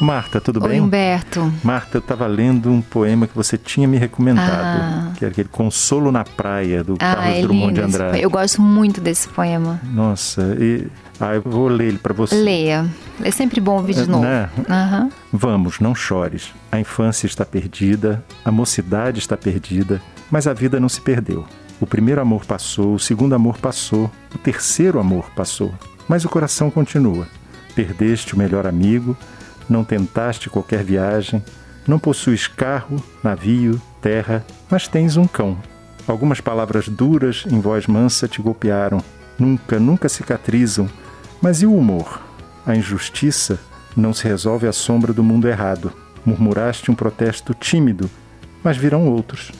Marta, tudo Oi, bem? Humberto. Marta, eu estava lendo um poema que você tinha me recomendado, Ah. que era aquele Consolo na Praia, do Ah, Carlos é Drummond de Andrade. Eu gosto muito desse poema. Nossa, e... ah, eu vou ler ele para você. Leia. É sempre bom ouvir de É, novo. né? Aham. Vamos, não chores. A infância está perdida, a mocidade está perdida, mas a vida não se perdeu. O primeiro amor passou, o segundo amor passou, o terceiro amor passou, mas o coração continua. Perdeste o melhor amigo, não tentaste qualquer viagem, não possuis carro, navio, terra, mas tens um cão. Algumas palavras duras em voz mansa te golpearam. Nunca, nunca cicatrizam. Mas e o humor? A injustiça não se resolve à sombra do mundo errado. Murmuraste um protesto tímido, mas virão outros.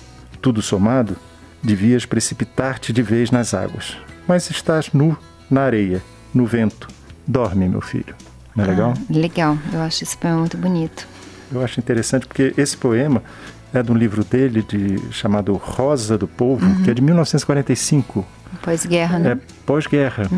Tudo somado, devias precipitar-te de vez nas águas. Mas estás nu na areia, no vento. Dorme, meu filho. Não é legal? Ah, legal. Eu acho esse poema muito bonito. Eu acho interessante porque esse poema é de um livro dele de, chamado Rosa do Povo, que é de 1945. Pós-guerra, né? É pós-guerra.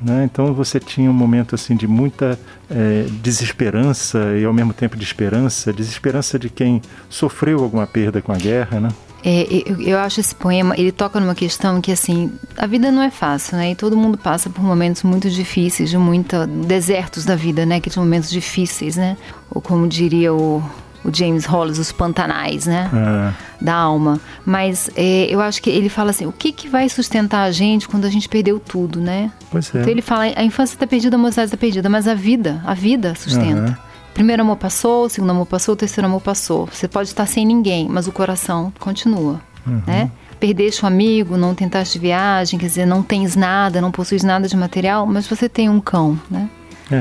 Né? Então você tinha um momento assim de muita eh, desesperança e ao mesmo tempo de esperança, desesperança de quem sofreu alguma perda com a guerra, né? É, eu, eu acho esse poema, ele toca numa questão que, assim, a vida não é fácil, né? E todo mundo passa por momentos muito difíceis, de muita desertos da vida, né? Que são momentos difíceis, né? Ou como diria o, o James Hollis, os pantanais, né? Ah, Da alma. Mas é, eu acho que ele fala assim, o que, que vai sustentar a gente quando a gente perdeu tudo, né? pois é. Então ele fala, a infância está perdida, a mocidade está perdida, mas a vida, a vida sustenta. Aham. Primeiro amor passou, o segundo amor passou, o terceiro amor passou. Você pode estar sem ninguém, mas o coração continua, Uhum. né? Perdeste um amigo, não tentaste viagem, quer dizer, não tens nada, não possuis nada de material, mas você tem um cão, né? É,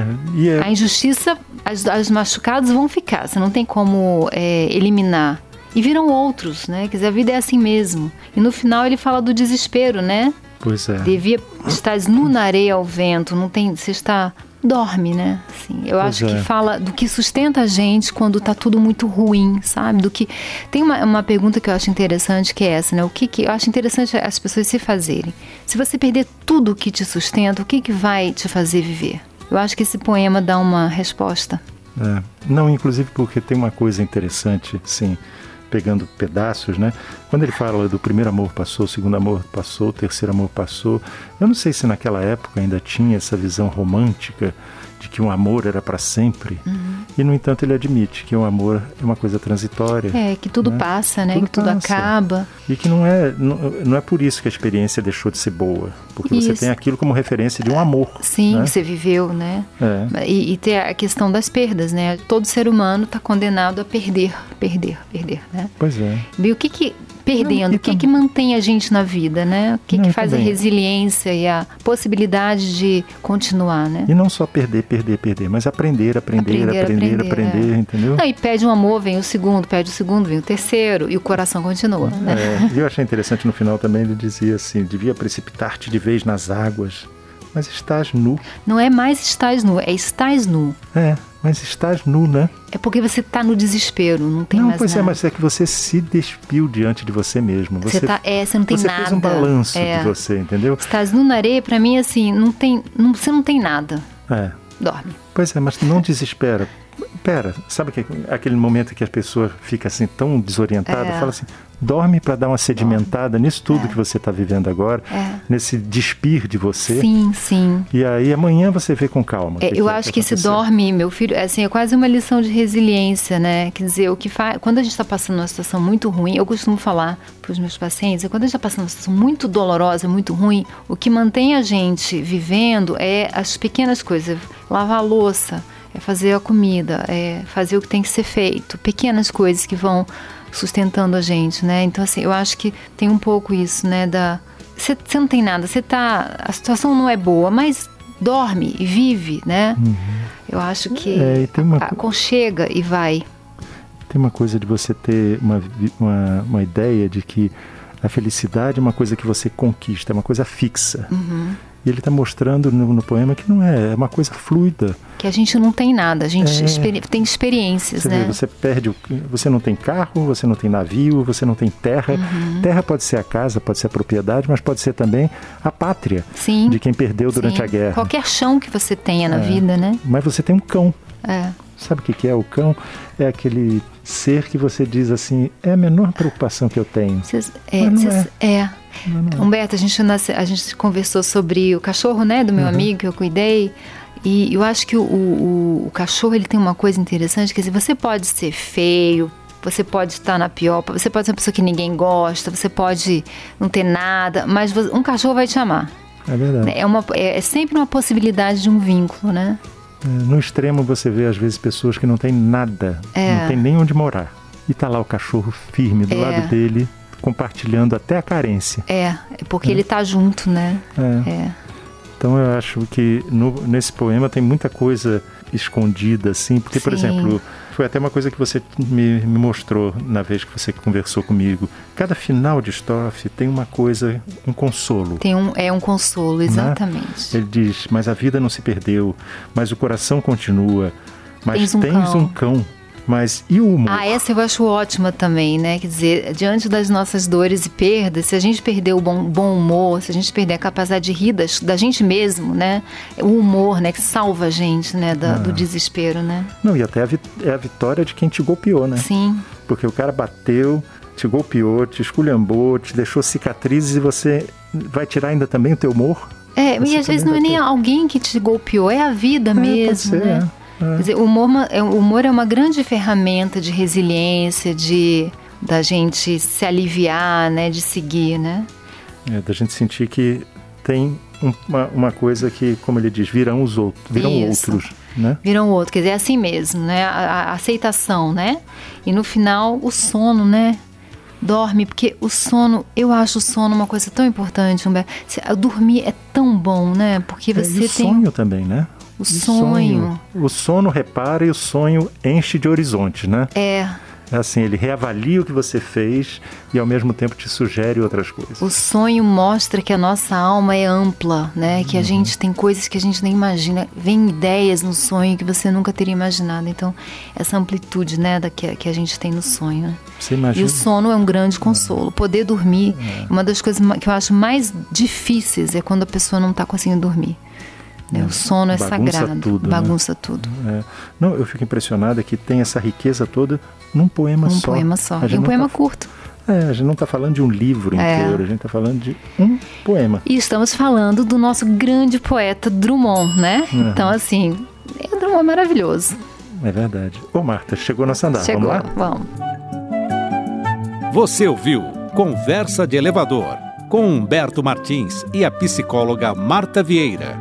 é, A injustiça, as, as machucados vão ficar, você não tem como é, eliminar. E viram outros, né? Quer dizer, a vida é assim mesmo. E no final ele fala do desespero, né? pois é. Devia estar nu na areia ao vento, não tem, você está dorme, né? Assim, eu Pois acho é. que fala do que sustenta a gente quando tá tudo muito ruim, sabe? Do que tem uma, uma pergunta que eu acho interessante que é essa, né? O que que eu acho interessante as pessoas se fazerem. Se você perder tudo que te sustenta, o que que vai te fazer viver? Eu acho que esse poema dá uma resposta. É. Não, inclusive porque tem uma coisa interessante, sim, pegando pedaços, né? Quando ele fala do primeiro amor passou, o segundo amor passou, o terceiro amor passou, eu não sei se naquela época ainda tinha essa visão romântica de que um amor era para sempre. E no entanto ele admite que o amor é uma coisa transitória. É, que tudo né? passa, né? Tudo que tudo passa. acaba. E que não é, não, não é por isso que a experiência deixou de ser boa. Porque você Isso. tem aquilo como referência de um amor. Sim, né? que você viveu, né? É. E, e ter a questão das perdas, né? Todo ser humano está condenado a perder, perder, perder, né? Pois é. E o que que perdendo, Não, o que tam- que mantém a gente na vida, né? O que Não, que faz a resiliência e a possibilidade de continuar, né? E não só perder, perder, perder, mas aprender, aprender, Aprender, aprender, aprender, aprender, é. entendeu? Não, e pede um amor, vem o segundo, pede o segundo, vem o terceiro, e o coração continua, né? É, e eu achei interessante no final também, ele dizia assim, devia precipitar-te de vez nas águas, mas estás nu. Não é mais estás nu, é estás nu. É, mas estás nu, né? É porque você está no desespero, não tem não, mais pois nada. é, mas é que você se despiu diante de você mesmo. Você, tá, é, você não tem você nada. fez um balanço é. de você, entendeu? Estás nu na areia, pra mim, assim, não tem, não, você não tem nada. É. Dorme. Pois é, mas não desespera. Pera, sabe que aquele momento que a pessoa fica assim tão desorientada, É. fala assim, dorme para dar uma sedimentada nisso tudo que você está vivendo agora, É. nesse despir de você. Sim, sim. E aí amanhã você vê com calma. É, que eu que acho que esse dorme, meu filho, é, assim, é quase uma lição de resiliência, né? Quer dizer, o que faz. Quando a gente está passando uma situação muito ruim, eu costumo falar para os meus pacientes, é quando a gente está passando uma situação muito dolorosa, muito ruim, o que mantém a gente vivendo é as pequenas coisas. Lavar a louça, é fazer a comida, é fazer o que tem que ser feito. Pequenas coisas que vão sustentando a gente, né? Então, assim, eu acho que tem um pouco isso, né? Da. Você não tem nada, você tá. A situação não é boa, mas dorme e vive, né? Eu acho que É, e tem uma- aconchega e vai. Tem uma coisa de você ter uma, uma, uma ideia de que a felicidade é uma coisa que você conquista, é uma coisa fixa. Uhum. E ele está mostrando no, no poema que não é, é uma coisa fluida. Que a gente não tem nada, a gente É. experi- tem experiências, Você, né? vê, você perde, o, você não tem carro, você não tem navio, você não tem terra. Uhum. Terra pode ser a casa, pode ser a propriedade, mas pode ser também a pátria Sim. de quem perdeu durante sim. a guerra. Qualquer chão que você tenha na É. vida, né? Mas você tem um cão. É. Sabe o que, é? O cão é aquele ser que você diz assim, é a menor preocupação que eu tenho. Cês, é, Mas não cês- é. Não, não. Humberto, a gente, nasce- a gente conversou sobre o cachorro, né, do meu Uhum. amigo que eu cuidei. E eu acho que o, o- o cachorro ele tem uma coisa interessante, quer dizer, você pode ser feio, você pode estar na pior, você pode ser uma pessoa que ninguém gosta, você pode não ter nada, mas um cachorro vai te amar. É verdade. É, uma, é, é sempre uma possibilidade de um vínculo, né? É, No extremo você vê às vezes pessoas que não têm nada, É. não tem nem onde morar. E tá lá o cachorro firme do É. lado dele, compartilhando até a carência. É, é porque ele tá junto, né? É. É. Então eu acho que no- nesse poema tem muita coisa escondida, assim, porque, por Sim. exemplo, foi até uma coisa que você me, me mostrou na vez que você conversou comigo. Cada final de estrofe tem uma coisa, um consolo. Tem um, é um consolo, exatamente. Ele diz, mas a vida não se perdeu, mas o coração continua, mas Tens um tens cão. um cão. Mas e o humor? Ah, essa eu acho ótima também, né? Quer dizer, diante das nossas dores e perdas, se a gente perder o bom, bom humor, se a gente perder a capacidade de rir das- da, gente mesmo, né? O humor, né? Que salva a gente, né? da- Ah. Do desespero, né? Não, e até a, é a vitória de quem te golpeou, né? Sim, Porque o cara bateu, te golpeou, te esculhambou, te deixou cicatrizes e você vai tirar ainda também o teu humor? É, Você e às vezes não é nem ter. alguém que te golpeou, é a vida pode mesmo, né? É, é. Dizer, o humor, é- o humor é uma grande ferramenta de resiliência, de da gente se aliviar, né? De seguir, né? É, da gente sentir que tem um- uma, uma coisa que, como ele diz, virão os outros, virão Isso. outros, né? Viram outro, quer dizer, é assim mesmo, né? A, a aceitação, né? E no final, o sono, né? Dorme, porque o sono, eu acho o sono uma coisa tão importante, Humberto. Dormir é tão bom, né? Porque É, você e o tem sonho também, né? O E sonho. O sono repara e o sonho enche de horizontes, né? É, É assim, ele reavalia o que você fez e ao mesmo tempo te sugere outras coisas. o sonho mostra que a nossa alma é ampla, né? Que a Uhum. gente tem coisas que a gente nem imagina. Vem ideias no sonho que você nunca teria imaginado. Então, essa amplitude, né? Da que, que a gente tem no sonho. né? Você E imagina? o sono é um grande consolo. Poder dormir, uma das coisas que eu acho mais difíceis é quando a pessoa não está conseguindo dormir. Né? O sono é Bagunça sagrado, tudo, né? bagunça tudo. É. Não, eu fico impressionado é que tem essa riqueza toda num poema Um só. poema só. A E um poema tá- curto. É, a gente não está falando de um livro É. inteiro, a gente está falando de um poema. E estamos falando do nosso grande poeta Drummond, né? Uhum. Então, assim, o Drummond é maravilhoso. É verdade. Ô, Marta, chegou nossa andar. Chegou, Vamos lá? vamos. Você ouviu Conversa de Elevador com Humberto Martins e a psicóloga Marta Vieira.